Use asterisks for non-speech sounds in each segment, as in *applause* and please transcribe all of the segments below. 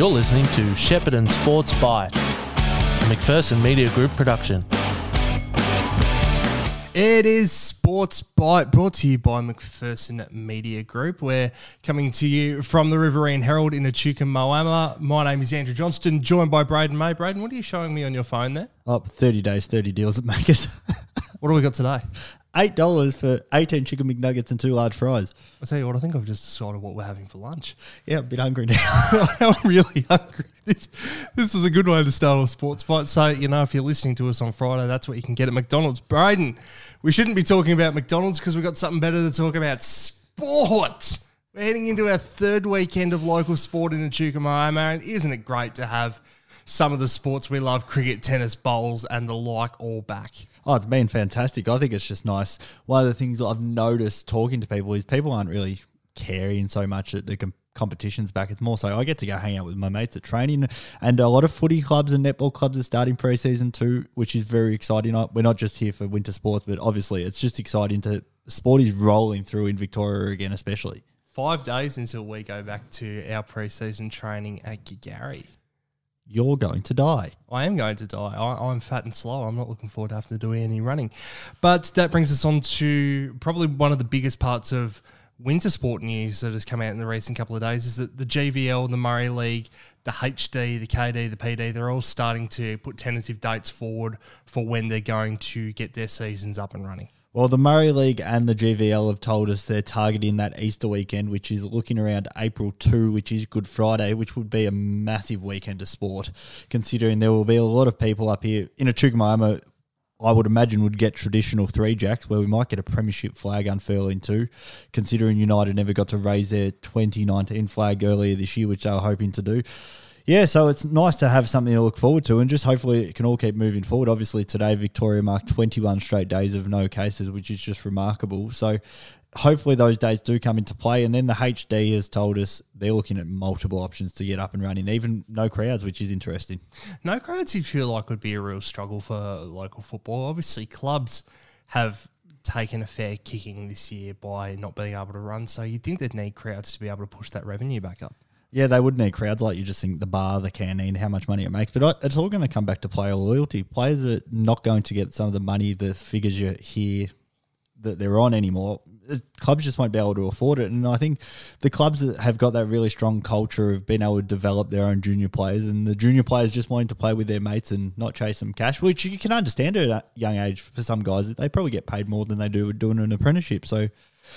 You're listening to Shepparton Sports Bite, a McPherson Media Group production. It is Sports Bite, brought to you by McPherson Media Group. We're coming to you from the Riverine Herald in Echuca, Moama. My name is Andrew Johnston, joined by Braden May. Braden, what are you showing me on your phone there? Up 30 days, 30 deals at Macca's. What do we got today? $8 for 18 chicken McNuggets and two large fries. I'll tell you what, I think I've just decided what we're having for lunch. Yeah, a bit hungry *laughs* now. *laughs* I'm really hungry. This, this is a good way to start off Sports Bite. So, you know, if you're listening to us on Friday, that's what you can get at McDonald's. Braden, we shouldn't be talking about McDonald's because we've got something better to talk about sport. We're heading into our third weekend of local sport in Echuca, Moama, and isn't it great to have some of the sports we love, cricket, tennis, bowls, and the like, all back? Oh, it's been fantastic. I think it's just nice. One of the things I've noticed talking to people is people aren't really caring so much that the com- competition's back. It's more so I get to go hang out with my mates at training, and a lot of footy clubs and netball clubs are starting pre-season too, which is very exciting. We're not just here for winter sports, but obviously it's just exciting to sport is rolling through in Victoria again, especially. Five days until we go back to our pre-season training at Girgarre. You're going to die. I am going to die. I, I'm fat and slow. I'm not looking forward to having to do any running. But that brings us on to probably one of the biggest parts of winter sport news that has come out in the recent couple of days is that the GVL, the Murray League, the HD, the KD, the PD, they're all starting to put tentative dates forward for when they're going to get their seasons up and running. Well, the Murray League and the GVL have told us they're targeting that Easter weekend, which is looking around April 2, which is Good Friday, which would be a massive weekend of sport, considering there will be a lot of people up here in Echuca Moama. I would imagine would get traditional three jacks where we might get a premiership flag unfurling too, considering United never got to raise their 2019 flag earlier this year, which they were hoping to do. Yeah, so it's nice to have something to look forward to, and just hopefully it can all keep moving forward. Obviously, today Victoria marked 21 straight days of no cases, which is just remarkable. So, hopefully those days do come into play. And then the HD has told us they're looking at multiple options to get up and running, even no crowds, which is interesting. No crowds, you feel like would be a real struggle for local football. Obviously, clubs have taken a fair kicking this year by not being able to run, so you'd think they'd need crowds to be able to push that revenue back up. Yeah, they would need crowds like you just think the bar, the canteen, how much money it makes. But it's all going to come back to player loyalty. Players are not going to get some of the money, the figures you hear that they're on anymore. Clubs just won't be able to afford it. And I think the clubs that have got that really strong culture of being able to develop their own junior players and the junior players just wanting to play with their mates and not chase some cash, which you can understand at a young age for some guys. They probably get paid more than they do doing an apprenticeship. So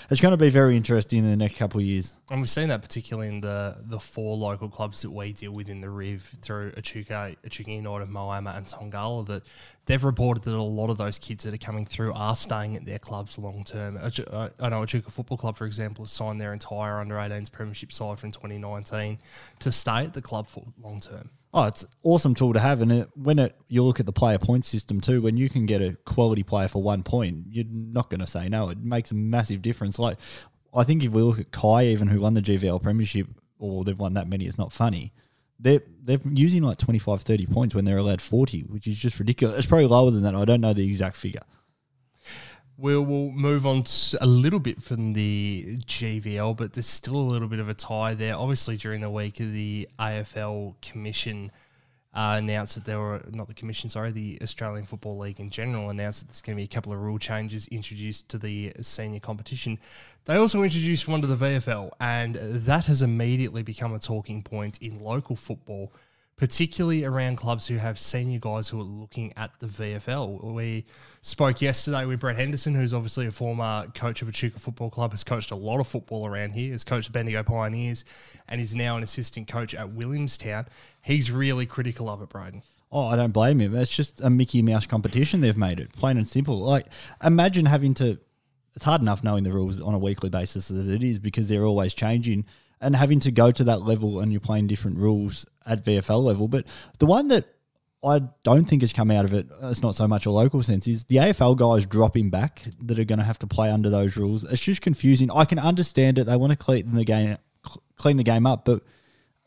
it's going to be very interesting in the next couple of years. And we've seen that particularly in the the four local clubs that we deal with in the Riv through Echuca, Echuca United, Moama and Tongala that they've reported that a lot of those kids that are coming through are staying at their clubs long term. Uh, I know Echuca Football Club, for example, has signed their entire under 18s premiership side from 2019 to stay at the club for long term. Oh, it's awesome tool to have, and it, when it you look at the player point system too, when you can get a quality player for one point, you're not going to say no. It makes a massive difference. Like I think if we look at Kai, even who won the GVL Premiership, or they've won that many, it's not funny. They're they're using like 25, 30 points when they're allowed forty, which is just ridiculous. It's probably lower than that. I don't know the exact figure. We will move on a little bit from the GVL, but there's still a little bit of a tie there. Obviously, during the week, the AFL Commission uh, announced that there were not the Commission, sorry, the Australian Football League in general announced that there's going to be a couple of rule changes introduced to the senior competition. They also introduced one to the VFL, and that has immediately become a talking point in local football particularly around clubs who have senior guys who are looking at the VFL. We spoke yesterday with Brett Henderson, who's obviously a former coach of Echuca Football Club, has coached a lot of football around here, has coached the Bendigo Pioneers, and is now an assistant coach at Williamstown. He's really critical of it, Braden. Oh, I don't blame him. It's just a Mickey Mouse competition they've made it, plain and simple. Like, imagine having to. It's hard enough knowing the rules on a weekly basis as it is because they're always changing, and having to go to that level and you're playing different rules at VFL level. But the one that I don't think has come out of it, it's not so much a local sense, is the AFL guys dropping back that are going to have to play under those rules. It's just confusing. I can understand it. They want to clean the game, clean the game up, but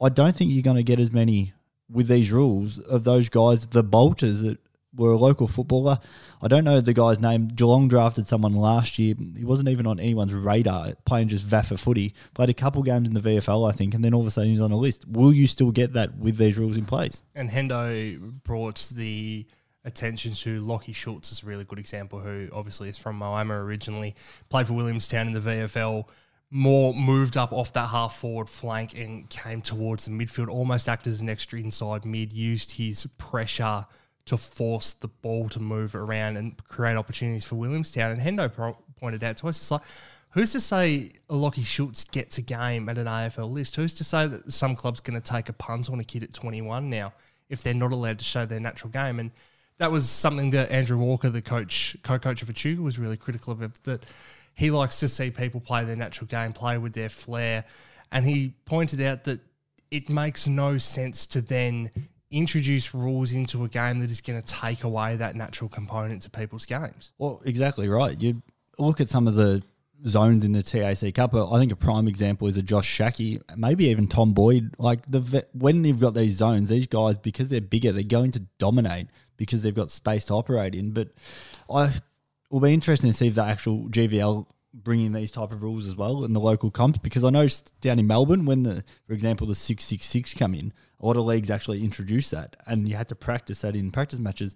I don't think you're going to get as many with these rules of those guys, the bolters that were a local footballer. I don't know the guy's name. Geelong drafted someone last year. He wasn't even on anyone's radar, playing just VAFA footy. Played a couple games in the VFL, I think, and then all of a sudden he's on a list. Will you still get that with these rules in place? And Hendo brought the attention to Lachie Schultz is a really good example, who obviously is from Moama originally, played for Williamstown in the VFL, more moved up off that half forward flank and came towards the midfield, almost acted as an extra inside mid, used his pressure to force the ball to move around and create opportunities for Williamstown. And Hendo pro- pointed out to us, it's like, who's to say Lachie Schultz gets a game at an AFL list? Who's to say that some club's going to take a punt on a kid at 21 now if they're not allowed to show their natural game? And that was something that Andrew Walker, the coach, co-coach of Echuca, was really critical of that he likes to see people play their natural game, play with their flair. And he pointed out that it makes no sense to then introduce rules into a game that is going to take away that natural component to people's games. Well, exactly right. You look at some of the zones in the TAC Cup. I think a prime example is a Josh Schache, maybe even Tom Boyd. Like the when you've got these zones, these guys because they're bigger, they're going to dominate because they've got space to operate in. But I will be interesting to see if the actual GVL bringing these type of rules as well in the local comps because I know down in Melbourne when the for example the 666 come in a lot of leagues actually introduce that and you had to practice that in practice matches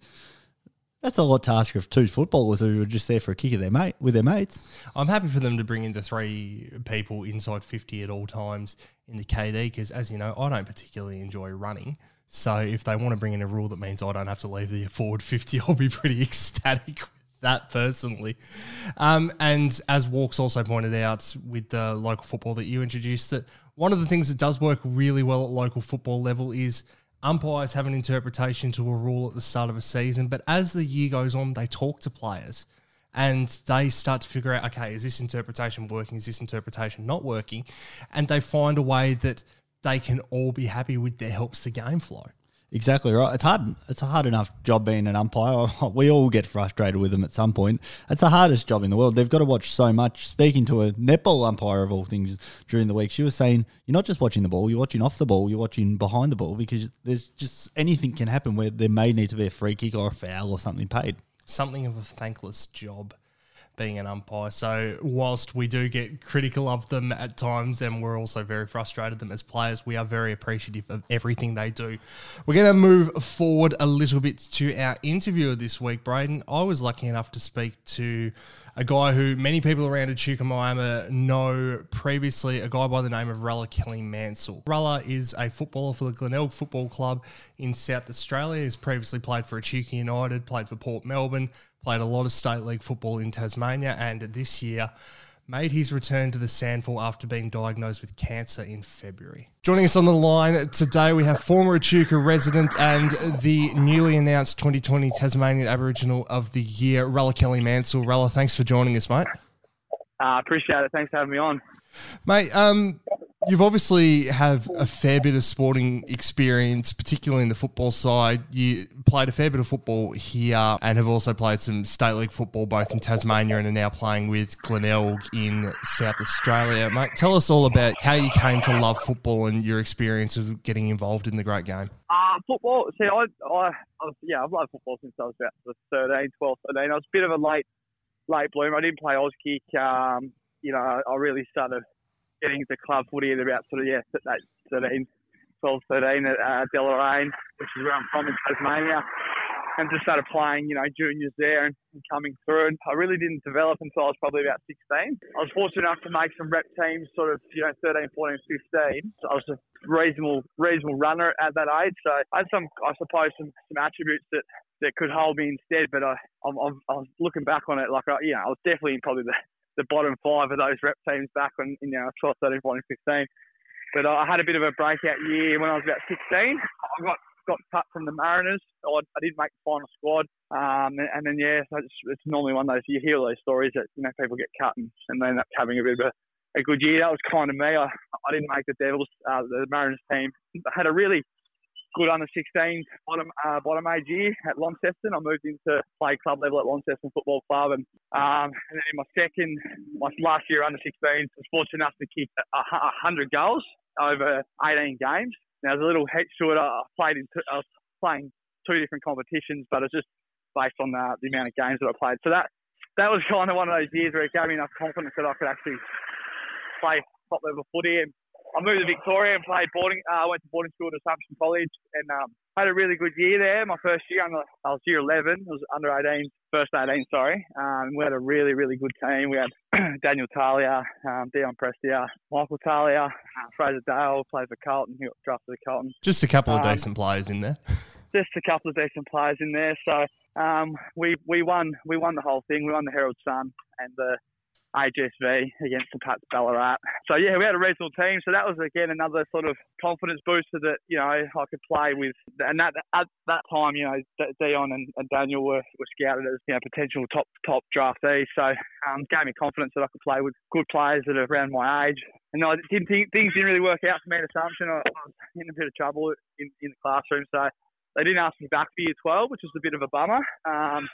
that's a lot to ask of two footballers who are just there for a kick of their mate with their mates. I'm happy for them to bring in the three people inside 50 at all times in the KD because, as you know, I don't particularly enjoy running. So if they want to bring in a rule that means I don't have to leave the forward 50, *laughs* I'll be pretty ecstatic that personally. Um, and as Walks also pointed out with the local football that you introduced, that one of the things that does work really well at local football level is umpires have an interpretation to a rule at the start of a season, but as the year goes on, they talk to players and they start to figure out, okay, is this interpretation working? Is this interpretation not working? And they find a way that they can all be happy with that helps the game flow. Exactly right. It's hard. It's a hard enough job being an umpire. *laughs* We all get frustrated with them at some point. It's the hardest job in the world. They've got to watch so much. Speaking to a netball umpire of all things during the week, she was saying you're not just watching the ball. You're watching off the ball. You're watching behind the ball because there's just anything can happen where there may need to be a free kick or a foul or something paid. Something of a thankless job being an umpire. So whilst we do get critical of them at times, and we're also very frustrated them as players, we are very appreciative of everything they do. We're going to move forward a little bit to our interviewer this week, Braden. I was lucky enough to speak to a guy who many people around Moama know previously, a guy by the name of Rulla Kelly Mansell. Rulla is a footballer for the Glenelg Football Club in South Australia. He's previously played for Echuca United, played for Port Melbourne, played a lot of state league football in Tasmania, and this year made his return to the SANFL after being diagnosed with cancer in February. Joining us on the line today, we have former Echuca resident and the newly announced 2020 Tasmanian Aboriginal of the Year, Rulla Kelly Mansell. Rulla, thanks for joining us, mate. I uh, appreciate it. Thanks for having me on. Mate, um, You've obviously have a fair bit of sporting experience, particularly in the football side. You played a fair bit of football here and have also played some state league football both in Tasmania and are now playing with Glenelg in South Australia. Mate, tell us all about how you came to love football and your experience of getting involved in the great game. Uh, football, see, I, I, I yeah, I've loved football since I was about 13, 12, 13. I was a bit of a late, late bloomer. I didn't play Auskick. Um, you know, I really started getting into club footy at about sort of, yeah, 13, 12, 13 at uh, Deloraine, which is where I'm from in Tasmania. And just started playing, you know, juniors there and, and coming through. And I really didn't develop until I was probably about 16. I was fortunate enough to make some rep teams sort of, you know, 13, 14, 15. So I was a reasonable, reasonable runner at that age. So I had some, I suppose, some, some attributes that that could hold me instead. But I, I'm, I'm, I was looking back on it, like, I, you know, I was definitely probably the, the bottom five of those rep teams back when you know 12, 13, 14, 15. But I had a bit of a breakout year when I was about 16. I got got cut from the Mariners. I, I did make the final squad, um, and, and, then yeah, so it's, it's, normally one of those you hear those stories that you know people get cut and, and they end up having a bit of a, a good year. That was kind of me. I, I didn't make the Devils, uh, the Mariners team. I had a really good under 16 bottom uh, bottom age year at Launceston. I moved into play club level at Launceston Football Club, and um, and then in my second, my last year under 16, I was fortunate enough to kick hundred goals over 18 games. Now, there's a little head to. I played in, I was playing two different competitions, but it's just based on the, the amount of games that I played. So that that was *laughs* kind of one of those years where it gave me enough confidence that I could actually play top level footy. And I moved to Victoria and played boarding. I uh, went to boarding school at Assumption College and um, had a really good year there. My first year, under, I was year 11. I was under 18, first 18, sorry. Um, we had a really, really good team. We had *clears throat* Daniel Talia, um, Dion Prestia, Michael Talia, uh, Fraser Dale played for Carlton. He got drafted to Carlton. Just a couple of um, decent players in there. *laughs* just a couple of decent players in there. So um, we we won we won the whole thing. We won the Herald Sun and the AGSV against the Pats Ballarat. So yeah, we had a regional team. So that was again another sort of confidence booster that you know I could play with. And that at that time, you know, Dion and, and Daniel were, were scouted as you know potential top top draftees. So um, gave me confidence that I could play with good players that are around my age. And I didn't think things didn't really work out for me at Assumption. I, I was in a bit of trouble in, in the classroom, so they didn't ask me back for year 12, which was a bit of a bummer. Um,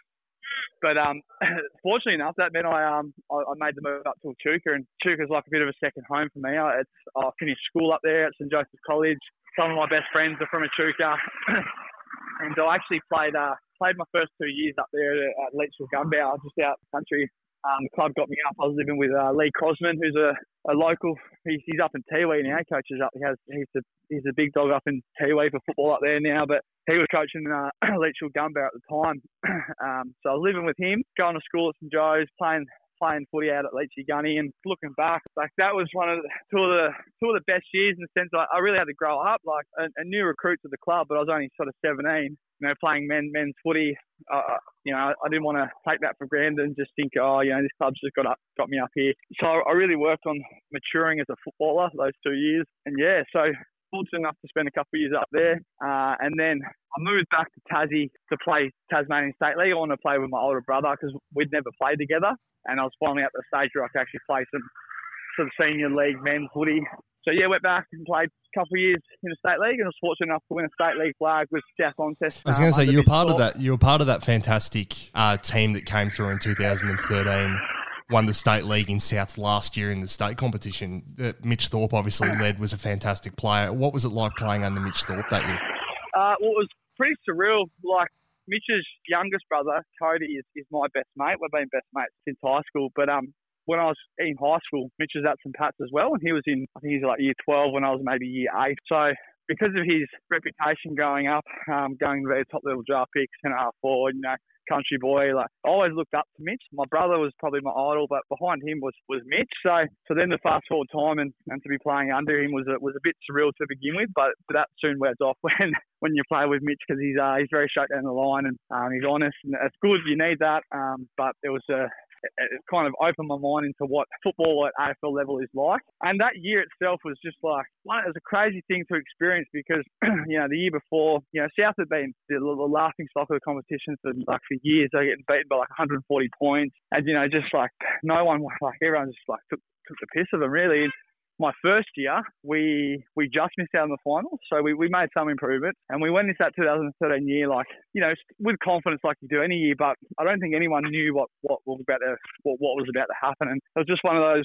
but um, *clears throat* fortunately enough, that meant I um I, I made the move up to Echuca, and Echuca's like a bit of a second home for me. I, it's, I finished school up there at St Joseph College. Some of my best friends are from Echuca, *clears throat* and I actually played uh, played my first two years up there at, at Leitchville Gunbower, just out country. Um, the club got me up. I was living with uh, Lee Crosman, who's a, a local. He's, he's up in Tiwi now. Coaches up. He has he's a he's a big dog up in Tiwi for football up there now. But he was coaching uh, *clears throat* Leitchville Gunbower at the time. *clears throat* um, so I was living with him, going to school at St Joe's, playing playing footy out at Leachy Gunny and looking back, like that was one of the, two of the two of the best years in the sense I, I really had to grow up, like a, a new recruit to the club, but I was only sort of 17, you know, playing men men's footy. Uh, uh you know, I didn't want to take that for granted and just think, oh, you know, this club's just got up, got me up here. So I really worked on maturing as a footballer those two years, and yeah, so fortunate enough to spend a couple of years up there. Uh, and then I moved back to Tassie to play Tasmanian State League. I wanted to play with my older brother because we'd never played together. And I was finally at the stage where I could actually play some sort of senior league men's footy. So yeah, went back and played a couple of years in the state league, and was fortunate enough to win a state league flag with South Launceston. I was going to um, say you were part of that. You were part of that fantastic uh, team that came through in 2013 won the state league in South last year in the state competition. Uh, Mitch Thorpe obviously led, was a fantastic player. What was it like playing under Mitch Thorpe that year? Uh, well, it was pretty surreal. Like Mitch's youngest brother, Cody, is, is my best mate. We've been best mates since high school. But um, when I was in high school, Mitch was at St Pat's as well, and he was in, I think he was like year 12 when I was maybe year 8. So because of his reputation going up, um, going to the top level draft picks, and half forward, you know, country boy. Like always looked up to Mitch. My brother was probably my idol, but behind him was, was Mitch. So so then the fast forward time and, and to be playing under him was a, was a bit surreal to begin with, but that soon wears off *laughs* when when you play with Mitch because he's uh, he's very straight down the line and um, he's honest and it's good. You need that. Um, but it was a it kind of opened my mind into what football at AFL level is like. And that year itself was just like, it was a crazy thing to experience because, *clears throat* you know, the year before, you know, South had been the, laughing stock of the competition for like for years. they're getting beaten by like 140 points. And, you know, just like no one, like everyone just like took, took the piss of them really. And my first year, we we just missed out on the finals, so we, we made some improvements, and we went into that 2013 year like you know with confidence like you do any year. But I don't think anyone knew what what was about to what, what was about to happen, and it was just one of those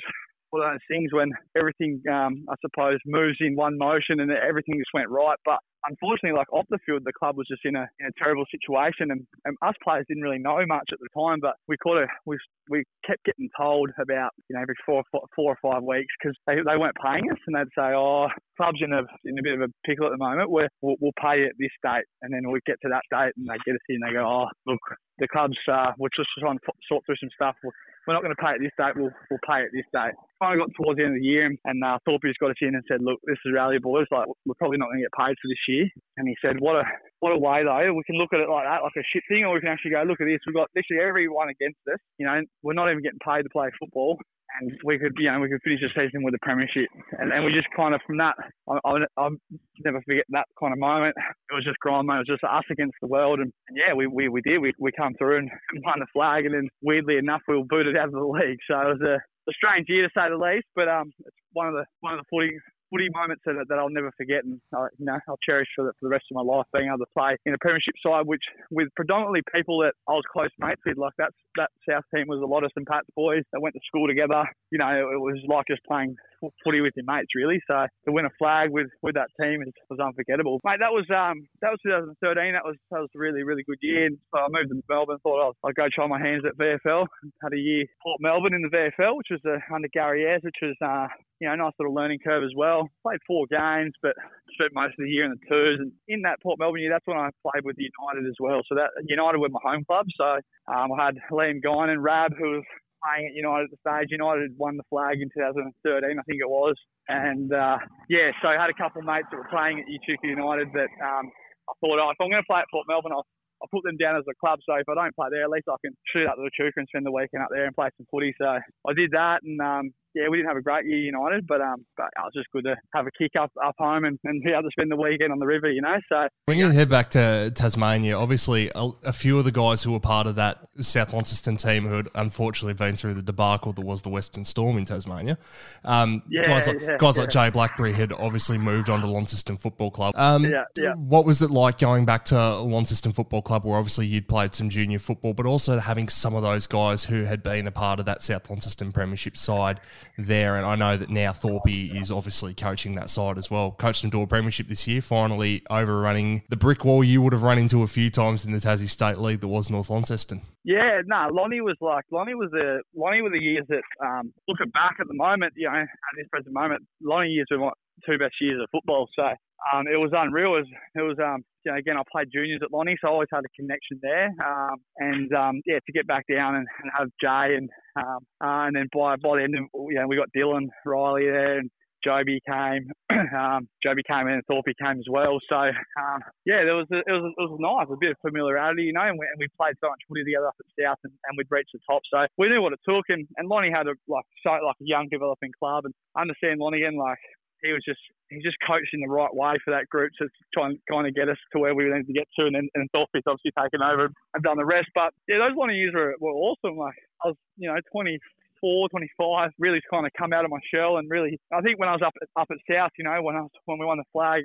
one of those things when everything um, I suppose moves in one motion and everything just went right. But unfortunately, like off the field, the club was just in a, in a terrible situation, and, and us players didn't really know much at the time. But we kind of we we kept getting told about you know every four four or five weeks because they, they weren't paying us, and they'd say, "Oh, club's in a in a bit of a pickle at the moment. We're, we'll, we'll pay you at this date," and then we get to that date, and they get us in, and they go, "Oh, look, the club's uh, we're just trying to sort through some stuff. We're, not going to pay at this date. We'll we'll pay at this date." Finally got towards the end of the year, and uh, Thorpe's got us in and said, "Look, this is Rally Boys. Like, we're probably not going to get paid for this year." And he said, "What a what a way though. We can look at it like that, like a shit thing, or we can actually go, look at this. We've got literally everyone against us. You know, we're not even getting paid to play football, and we could, you know, we could finish the season with a premiership. And, and we just kind of from that, I, I, I'll never forget that kind of moment. It was just grind, It was just us against the world, and, and yeah, we, we we did. We we come through *laughs* and won the flag, and then weirdly enough, we were booted out of the league. So it was a, a strange year to say the least, but um, it's one of the one of the footy footy moments that, that I'll never forget, and uh, you know I'll cherish for the, for the rest of my life being able to play in a premiership side, which with predominantly people that I was close mates with. Like that that South team was a lot of St Pat's boys that went to school together. You know, it was like just playing footy with your mates, really. So to win a flag with, with that team was unforgettable, mate. That was um that was 2013. That was that was a really really good year. So I moved to Melbourne. Thought I'd, I'd go try my hands at VFL. Had a year Port Melbourne in the VFL, which was uh, under Gary Ayres, which was uh, you know, nice little learning curve as well. Played four games, but spent most of the year in the twos. And in that Port Melbourne year, that's when I played with United as well. So that United were my home club. So um, I had Liam Guinan, Rab, who was playing at United at the stage. United won the flag in 2013, I think it was. And uh, yeah, so I had a couple of mates that were playing at Echuca United that um, I thought, oh, if I'm going to play at Port Melbourne, I'll I put them down as a club. So if I don't play there, at least I can shoot up to the Chuka and spend the weekend up there and play some footy. So I did that, and um, yeah, we didn't have a great year United, but um, but it was just good to have a kick up up home and, and be able to spend the weekend on the river, you know. So when you head back to Tasmania, obviously a, a, few of the guys who were part of that South Launceston team who had unfortunately been through the debacle that was the Western Storm in Tasmania, um, yeah, guys like yeah, guys yeah. like Jay Blackberry had obviously moved on to Launceston Football Club. Um, yeah, yeah. What was it like going back to Launceston Football Club, where obviously you'd played some junior football, but also having some of those guys who had been a part of that South Launceston Premiership side there, and I know that now Thorpe is obviously coaching that side as well. Coached them to a premiership this year, finally overrunning the brick wall you would have run into a few times in the Tassie State League that was North Launceston. Yeah, no, nah, Lonnie was like Lonnie was the Lonnie were the years that um, looking back at the moment, you know, at this present moment, Lonnie years were two best years of football. So um, it was unreal. It was, it was um, you know, again, I played juniors at Lonnie, so I always had a connection there. Um, and um, yeah, to get back down and, and have Jay and um, uh, and then by by the end, of, you know, we got Dylan Riley there and Joby came, *clears throat* um, Joby came in and Thorpe came as well. So um, yeah, there was a, it was it was nice, a bit of familiarity, you know, and we, and we played so much footy together up at South, and, and we'd reached the top. So we knew what it took, and, and Lonnie had a like so like a young developing club, and understand Lonnie and like he was just he just coached in the right way for that group to try and kind of get us to where we needed to get to, and then and Thorpe's obviously taken over and done the rest. But yeah, those one years were, were awesome. Like I was, you know, 24, 25, really kind of come out of my shell, and really, I think when I was up at, up at South, you know, when I was, when we won the flag.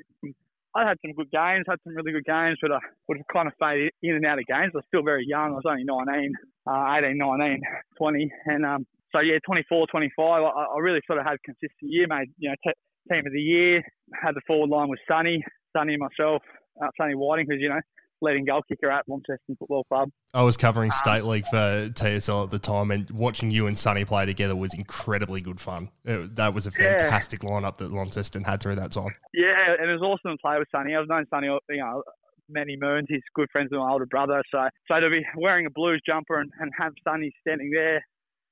I had some good games, had some really good games, but I would have kind of faded in and out of games. I was still very young. I was only 19, uh, 18, 19, 20. And um, so, yeah, 24, 25, I, I really sort of had consistent year, made, you know, t- team of the year. Had the forward line with Sonny, Sonny and myself, uh, Sonny Whiting, who's you know leading goal kicker at Launceston Football Club. I was covering um, State League for TSL at the time, and watching you and Sonny play together was incredibly good fun. It, that was a fantastic yeah. lineup that Launceston had through that time. Yeah, and it was awesome to play with Sonny. I've known Sonny, you know, many moons. He's good friends with my older brother, so so to be wearing a Blues jumper and, and have Sonny standing there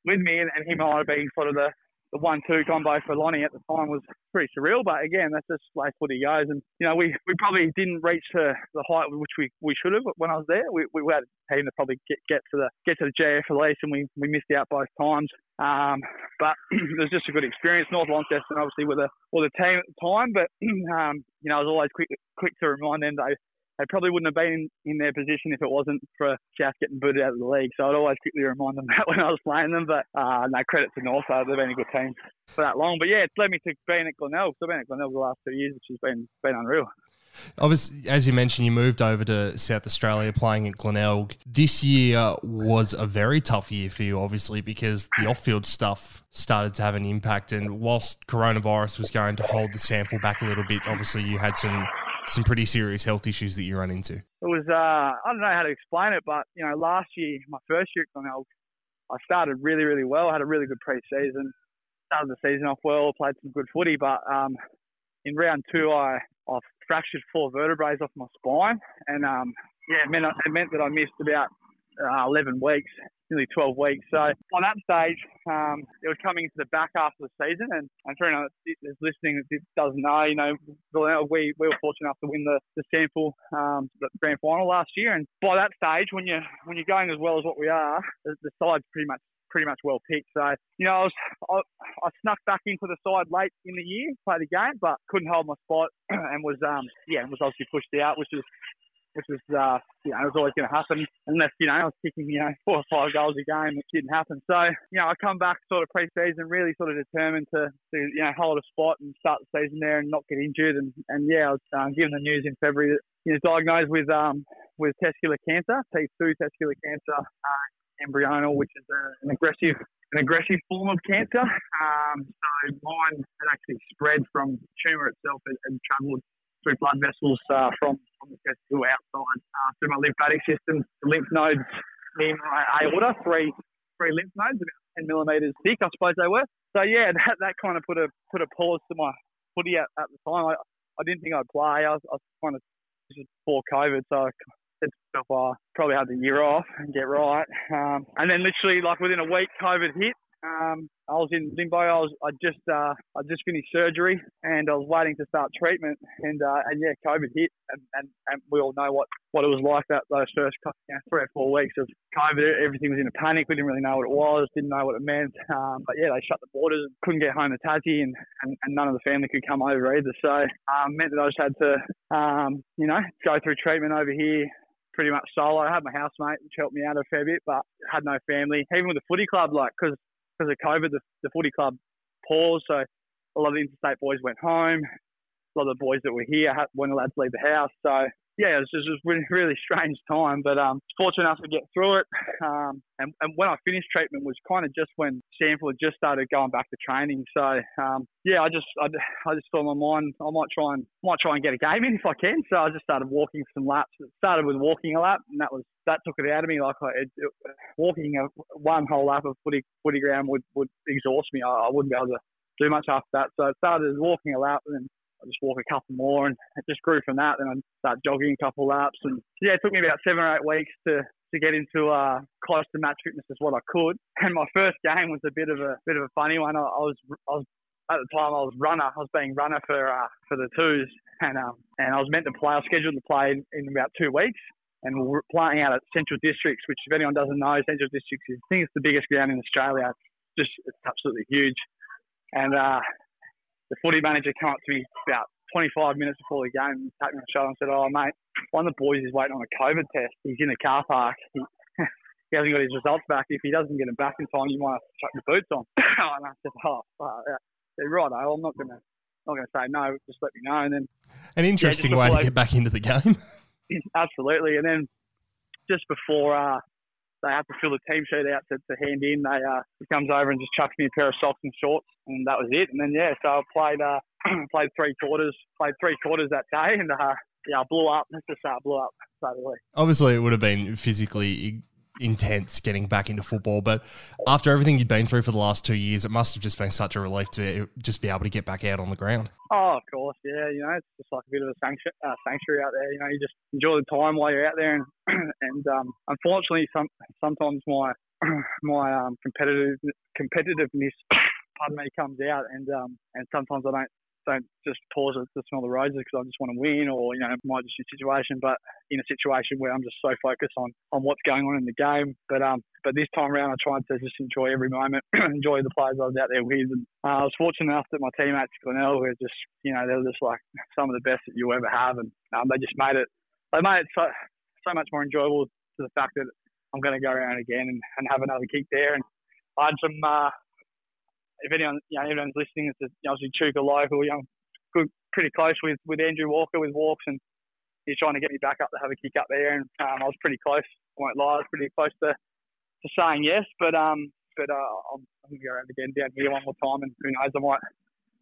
with me, and, and he might have been sort of the the one-two combo for Lonnie at the time was pretty surreal. But again, that's just way footy goes. And you know, we, we probably didn't reach the, the height which we, we should have when I was there. We, we had a team to probably get, get to the get to the GF release, and we, we missed out both times. Um, but *clears throat* it was just a good experience. North Launceston obviously with a with a team at the time, but *clears throat* um, you know, I was always quick quick to remind them that they probably wouldn't have been in their position if it wasn't for South getting booted out of the league. So I'd always quickly remind them *laughs* that when I was playing them. But uh, no credit to North, they've been a good team for that long. But yeah, it's led me to being at Glenelg. So I've been at Glenelg the last two years, which has been been unreal. Obviously, as you mentioned, you moved over to South Australia playing at Glenelg. This year was a very tough year for you, obviously, because the off field stuff started to have an impact. And whilst coronavirus was going to hold the SANFL back a little bit, obviously, you had some some pretty serious health issues that you run into. It was, uh, I don't know how to explain it, but, you know, last year, my first year at Glenelg, I started really, really well. I had a really good pre-season. Started the season off well, played some good footy, but um, in round two, I, I fractured four vertebrae off my spine, and um, yeah, it meant, it meant that I missed about uh, 11 weeks nearly 12 weeks. So on that stage, um, it was coming to the back half of the season, and I'm sure anyone that's listening that doesn't know, you know, we, we were fortunate enough to win the, the SANFL um, the grand final last year, and by that stage, when you when you're going as well as what we are, the, the side's pretty much pretty much well picked. So, you know, I, was, I, I, snuck back into the side late in the year, played a game, but couldn't hold my spot *clears throat* and was, um, yeah, was obviously pushed out, which was which was uh, you know was always going to happen unless you know I was kicking you know *laughs* four or five goals a game, which didn't happen. So you know I come back sort of pre-season really sort of determined to, to you know hold a spot and start the season there and not get injured. And and yeah, I was uh, given the news in February that you know diagnosed with um with testicular cancer, T2 testicular cancer, uh, embryonal, which is a, an aggressive an aggressive form of cancer. Um, so mine had actually spread from the tumour itself and, and travelled through blood vessels uh, from, from the testicle outside uh, through my lymphatic system, the lymph nodes near my aorta, three three lymph nodes, about 10 millimetres thick, I suppose they were. So yeah, *laughs* that, that kind of put a put a pause to my footy at, at the time. I, I didn't think I'd play. I was, I was kind of just before COVID, so I to oh, probably had the year off and get right. Um, and then literally like within a week, COVID hit. Um, I was in limbo. I was I just uh, I just finished surgery and I was waiting to start treatment and uh, and yeah, COVID hit and, and, and we all know what, what it was like that those first you know, three or four weeks of COVID. Everything was in a panic. We didn't really know what it was. Didn't know what it meant. Um, but yeah, they shut the borders. Couldn't get home to Tassie and, and, and none of the family could come over either. So um, meant that I just had to um, you know go through treatment over here pretty much solo. I had my housemate, which helped me out a fair bit, but had no family. Even with the footy club, like, because because of COVID, the, the footy club paused. So a lot of the interstate boys went home. A lot of the boys that were here weren't allowed to leave the house. So yeah, it was just a really, really strange time, but um, fortunate enough to get through it. Um, and, and when I finished treatment was kind of just when SANFL had just started going back to training. So um, yeah, I just I, I just thought in my mind I might try and might try and get a game in if I can. So I just started walking some laps. It started with walking a lap, and that was that took it out of me. Like it, it, walking a, one whole lap of footy footy ground would would exhaust me. I, I wouldn't be able to do much after that. So it started walking a lap, and I just walk a couple more, and it just grew from that. Then I start jogging a couple laps, and yeah, it took me about seven or eight weeks to to get into uh, close to match fitness as what I could. And my first game was a bit of a bit of a funny one. I, I was I was at the time I was runner. I was being runner for uh, for the twos, and um, and I was meant to play. I was scheduled to play in, in about two weeks, and we're playing out at Central Districts, which if anyone doesn't know, Central Districts is I think it's the biggest ground in Australia. It's just it's absolutely huge, and uh, the footy manager came up to me about 25 minutes before the game, and tapped me on the shoulder and said, "Oh mate, one of the boys is waiting on a COVID test. He's in the car park. He, *laughs* he hasn't got his results back. If he doesn't get them back in time, you might have to chuck your boots on." *laughs* and I said, "Oh, yeah, right. I'm not gonna." not going to say no. Just let me know, and then an interesting yeah, way to get back into the game. *laughs* absolutely, and then just before uh, they have to fill the team sheet out to, to hand in. They uh, he comes over and just chucks me a pair of socks and shorts, and that was it. And then yeah, so I played uh, *clears throat* played three quarters, played three quarters that day, and uh, yeah, I blew up. Let's just say I blew up. Obviously, it would have been physically intense getting back into football. But after everything you've been through for the last two years, it must have just been such a relief to just be able to get back out on the ground. Oh, of course, yeah. You know, it's just like a bit of a sanctuary, uh, sanctuary out there. You know, you just enjoy the time while you're out there, and *clears throat* and um, unfortunately, some sometimes my *clears throat* my um, competitive competitiveness, *coughs* pardon me, comes out, and um, and sometimes I don't don't just pause to smell the roses because I just want to win or, you know, it might just situation, but in a situation where I'm just so focused on, on what's going on in the game. But um, but this time around, I tried to just enjoy every moment, *clears throat* enjoy the players I was out there with. And uh, I was fortunate enough that my teammates, Glenelg, were just, you know, they were just like some of the best that you'll ever have. And um, they just made it, they made it so, so much more enjoyable to the fact that I'm going to go around again and, and have another kick there. And I had some, uh, if anyone, you know, anyone's listening, it's obviously Chuka local, you know, good, pretty close with, with Andrew Walker with walks, and he's trying to get me back up to have a kick up there, and um, I was pretty close. I won't lie, I was pretty close to, to saying yes, but um, but uh, I'm, gonna go around again down here one more time, and who knows, I might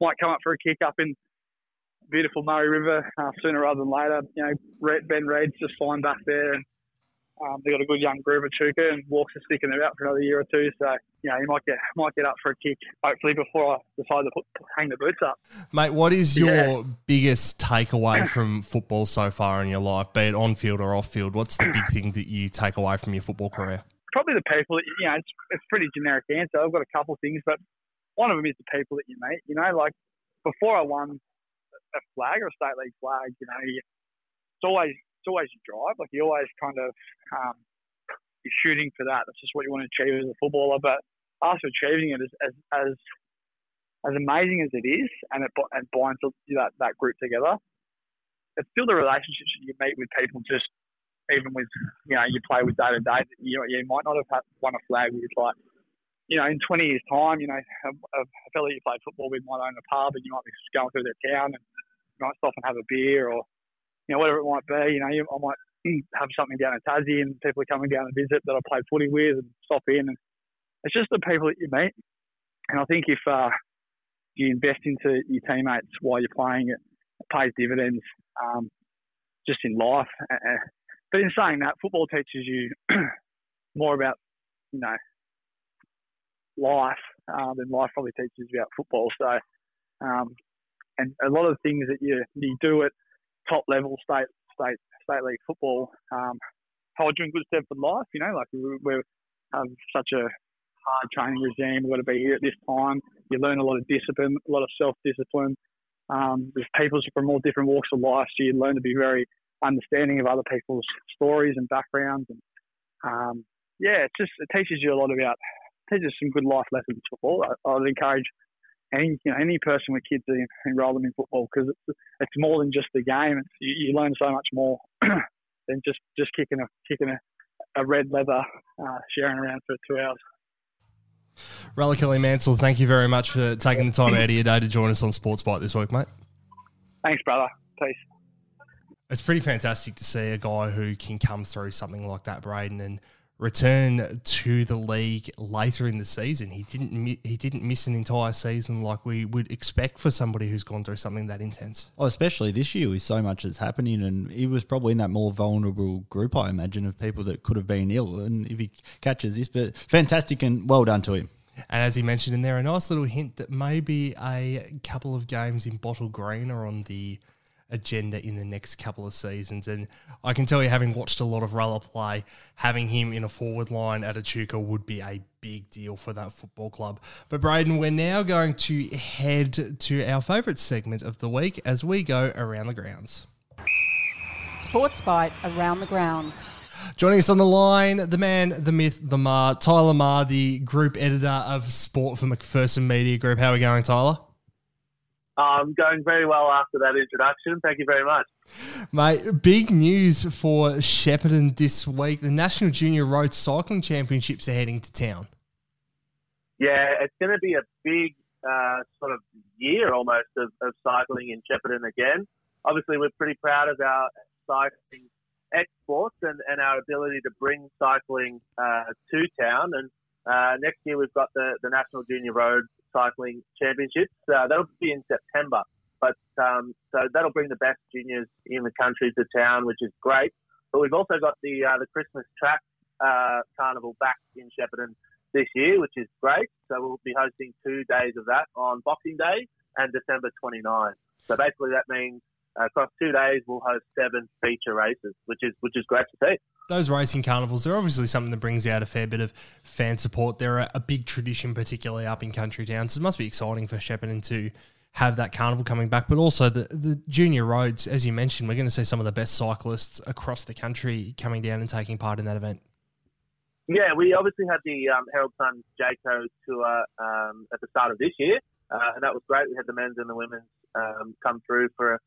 might come up for a kick up in beautiful Murray River uh, sooner rather than later. You know, Ben Reid's just fine back there, and um, they've got a good young group of Chuka and Walks are sticking there out for another year or two. So, you know, he might get might get up for a kick, hopefully, before I decide to put, hang the boots up. Mate, what is your yeah. biggest takeaway from football so far in your life, be it on field or off field? What's the big thing that you take away from your football career? Probably the people, you know, it's, it's a pretty generic answer. I've got a couple of things, but one of them is the people that you meet. You know, like before I won a flag or a state league flag, you know, it's always it's always drive. Like you always kind of um, you're shooting for that. That's just what you want to achieve as a footballer. But after achieving it, as as as, amazing as it is, and it and binds that that group together, it's still the relationships that you meet with people just even with you know you play with day to day, you you might not have had, won a flag with like you know in 20 years time, you know a, fellow you play football with might own a pub and you might be going through their town and might stop and have a beer or you know whatever it might be. You know I might *clears throat* have something down in Tassie and people are coming down to visit that I play footy with and stop in and it's just the people that you meet. And I think if uh, you invest into your teammates while you're playing, it, it pays dividends um, just in life. But in saying that, football teaches you *clears throat* more about, you know, life uh, than life probably teaches you about football. So, um, and a lot of things that you you do at top level state state state league football um, hold you in good stead for life. You know, like we, we have such a hard training regime. We've got to be here at this time. You learn a lot of discipline, a lot of self discipline. Um, there's people from all different walks of life, so you learn to be very understanding of other people's stories and backgrounds. And um, yeah, it just it teaches you a lot about teaches some good life lessons football. I, I would encourage any you know any person with kids enroll them in football because it's it's more than just the game. It's, you, you learn so much more *clears throat* than just just kicking a kicking a, a red leather uh, sharing around for two hours. Rulla Kelly Mansell, thank you very much for taking the time out of your day to join us on Sports Bite this week, mate. Thanks, brother. Peace. It's pretty fantastic to see a guy who can come through something like that, Braden, and return to the league later in the season. He didn't he didn't miss an entire season like we would expect for somebody who's gone through something that intense. Oh, especially this year with so much that's happening, and he was probably in that more vulnerable group, I imagine, of people that could have been ill. And if he catches this, but fantastic and well done to him. And as he mentioned in there, a nice little hint that maybe a couple of games in Bottle Green are on the agenda in the next couple of seasons. And I can tell you, having watched a lot of Rulla play, having him in a forward line at Echuca would be a big deal for that football club. But Braden, we're now going to head to our favourite segment of the week as we go around the grounds. Sports Bite around the grounds. Joining us on the line, the man, the myth, the Mar, Tyler Marr, the group editor of sport for McPherson Media Group. How are we going, Tyler? I'm going very well after that introduction. Thank you very much. Mate, big news for Shepparton this week. The National Junior Road Cycling Championships are heading to town. Yeah, it's going to be a big uh, sort of year almost of, of cycling in Shepparton again. Obviously, we're pretty proud of our cycling exports and, and our ability to bring cycling uh, to town. And uh, next year, we've got the, the National Junior Road Cycling Championships. Uh, that'll be in September. But um, so that'll bring the best juniors in the country to town, which is great. But we've also got the uh, the Christmas track uh, carnival back in Shepparton this year, which is great. So we'll be hosting two days of that on Boxing Day and December 29. So basically, that means across two days we'll host seven feature races, which is which is great to see those racing carnivals, they're obviously something that brings out a fair bit of fan support. They're a, big tradition, particularly up in country towns. So it must be exciting for Shepparton to have that carnival coming back, but also the, the junior roads, as you mentioned, we're going to see some of the best cyclists across the country coming down and taking part in that event. Yeah, we obviously had the um, Herald Sun Jayco tour um, at the start of this year, uh, and that was great. We had the men's and the women's um, come through for a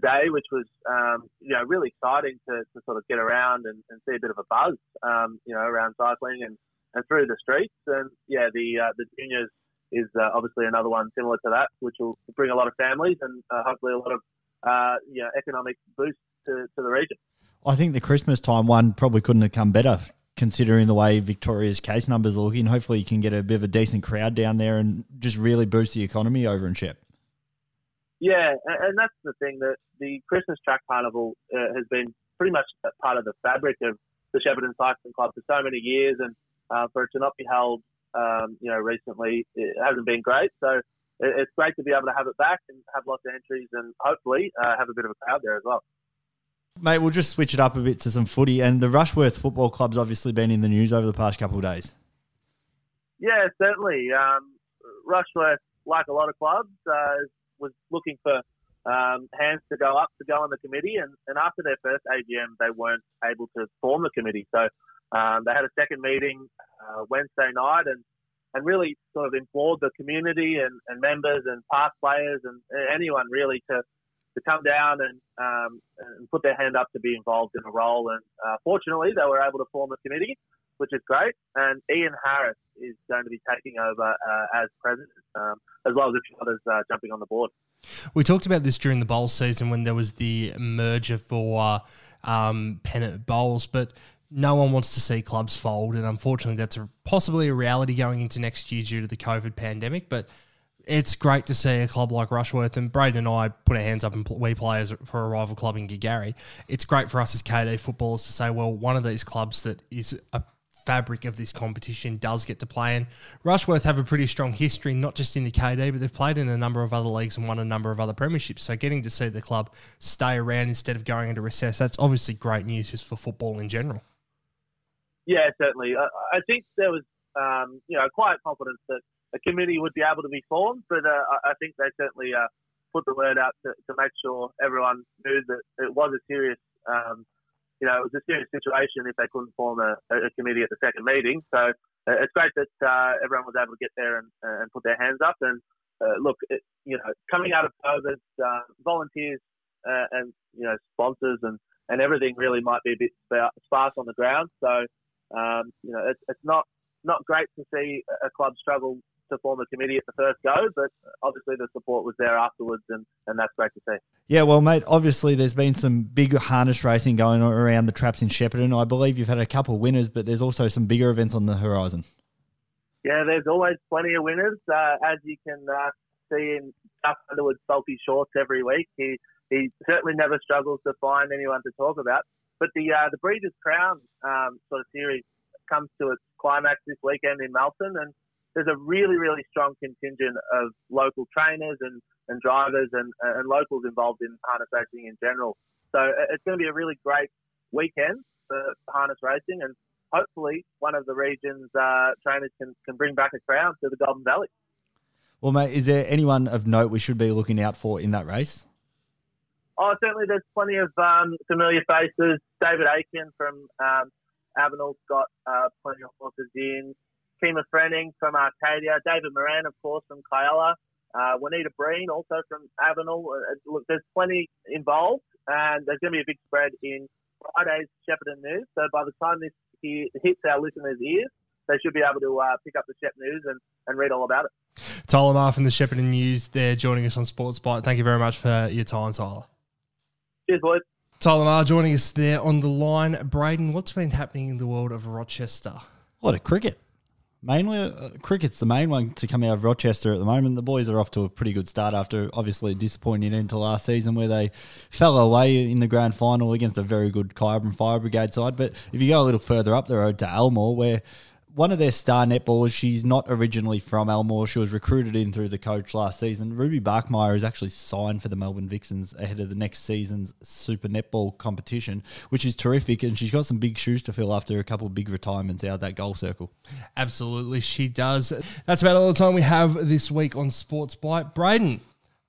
day, which was um, you know really exciting to, to sort of get around and, and see a bit of a buzz, um, you know, around cycling and, and through the streets. And yeah, the uh, the juniors is uh, obviously another one similar to that, which will bring a lot of families and uh, hopefully a lot of uh, you know, economic boost to, to the region. I think the Christmas time one probably couldn't have come better considering the way Victoria's case numbers are looking. Hopefully, you can get a bit of a decent crowd down there and just really boost the economy over in Shep. Yeah, and that's the thing that the Christmas Track Carnival uh, has been pretty much part of the fabric of the Shepparton Cycling Club for so many years, and uh, for it to not be held, um, you know, recently, it hasn't been great. So it's great to be able to have it back and have lots of entries, and hopefully uh, have a bit of a crowd there as well. Mate, we'll just switch it up a bit to some footy, and the Rushworth Football Club's obviously been in the news over the past couple of days. Yeah, certainly. Um, Rushworth, like a lot of clubs, uh, was looking for um, hands to go up to go on the committee, and, and after their first AGM, they weren't able to form the committee. So um, they had a second meeting uh, Wednesday night, and and really sort of implored the community and, and members and past players and anyone really to to come down and um, and put their hand up to be involved in a role. And uh, fortunately, they were able to form a committee, which is great. And Ian Harris is going to be taking over uh, as president, um, as well as a few others uh, jumping on the board. We talked about this during the bowl season when there was the merger for um, pennant bowls, but no one wants to see clubs fold, and unfortunately, that's a, possibly a reality going into next year due to the COVID pandemic. But it's great to see a club like Rushworth and Braden and I put our hands up and we play as, for a rival club in Girgarre. It's great for us as KD footballers to say, well, one of these clubs that is a fabric of this competition does get to play. in. Rushworth have a pretty strong history, not just in the KD, but they've played in a number of other leagues and won a number of other premierships. So getting to see the club stay around instead of going into recess, that's obviously great news just for football in general. Yeah, certainly. I, I think there was, um, you know, quiet confidence that a committee would be able to be formed, but uh, I think they certainly uh, put the word out to, to, make sure everyone knew that it was a serious um, you know, it was a serious situation if they couldn't form a, a committee at the second meeting. So uh, it's great that uh, everyone was able to get there and, uh, and put their hands up. And uh, look, it, you know, coming out of COVID, uh, volunteers uh, and you know sponsors and, and everything really might be a bit sparse on the ground. So um, you know, it's, it's not not great to see a club struggle to form a committee at the first go, but obviously the support was there afterwards, and, and that's great to see. Yeah, well, mate, obviously there's been some big harness racing going on around the traps in Shepparton. I believe you've had a couple of winners, but there's also some bigger events on the horizon. Yeah, there's always plenty of winners, uh, as you can uh, see in Duff Underwood's salty shorts every week. He he certainly never struggles to find anyone to talk about. But the uh, the Breeders' Crown um, sort of series comes to its climax this weekend in Melton, and there's a really, really strong contingent of local trainers and, and drivers and, and locals involved in harness racing in general. So it's going to be a really great weekend for harness racing, and hopefully one of the region's uh, trainers can, can bring back a crown to the Golden Valley. Well, mate, is there anyone of note we should be looking out for in that race? Oh, certainly there's plenty of um, familiar faces. David Aiken from um, Avenel's got uh, plenty of horses in. Kima Frenning from Arcadia, David Moran, of course, from Kialla, uh, Juanita Breen, also from Avenel. Uh, look, there's plenty involved, and there's going to be a big spread in Friday's Shepparton News. So by the time this hits our listeners' ears, they should be able to uh, pick up the Shep News and, and read all about it. Tyler Marr from the Shepparton News there joining us on Sports Byte. Thank you very much for your time, Tyler. Cheers, boys. Tyler Marr joining us there on the line. Braden, what's been happening in the world of Rochester? A lot of cricket. Mainly, uh, cricket's the main one to come out of Rochester at the moment. The boys are off to a pretty good start after obviously a disappointing end to last season where they fell away in the grand final against a very good Kyabram Fire Brigade side. But if you go a little further up the road to Elmore, where one of their star netballers, she's not originally from Elmore. She was recruited in through the coach last season. Ruby Barkmeyer is actually signed for the Melbourne Vixens ahead of the next season's Super Netball competition, which is terrific. And she's got some big shoes to fill after a couple of big retirements out of that goal circle. Absolutely, she does. That's about all the time we have this week on Sports Byte. Braden,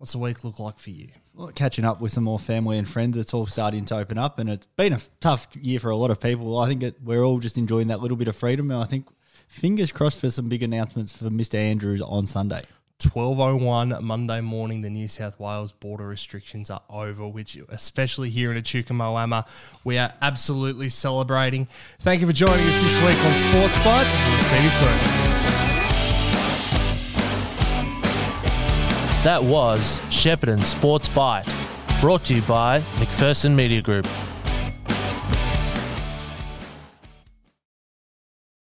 what's the week look like for you? Well, catching up with some more family and friends. It's all starting to open up, and it's been a tough year for a lot of people. I think it, we're all just enjoying that little bit of freedom, and I think fingers crossed for some big announcements for Mr. Andrews on Sunday. 12.01 Monday morning, the New South Wales border restrictions are over, which, especially here in Echuca Moama, we are absolutely celebrating. Thank you for joining us this week on Sports Bite. We'll see you soon. That was Shepparton Sports Bite, brought to you by McPherson Media Group.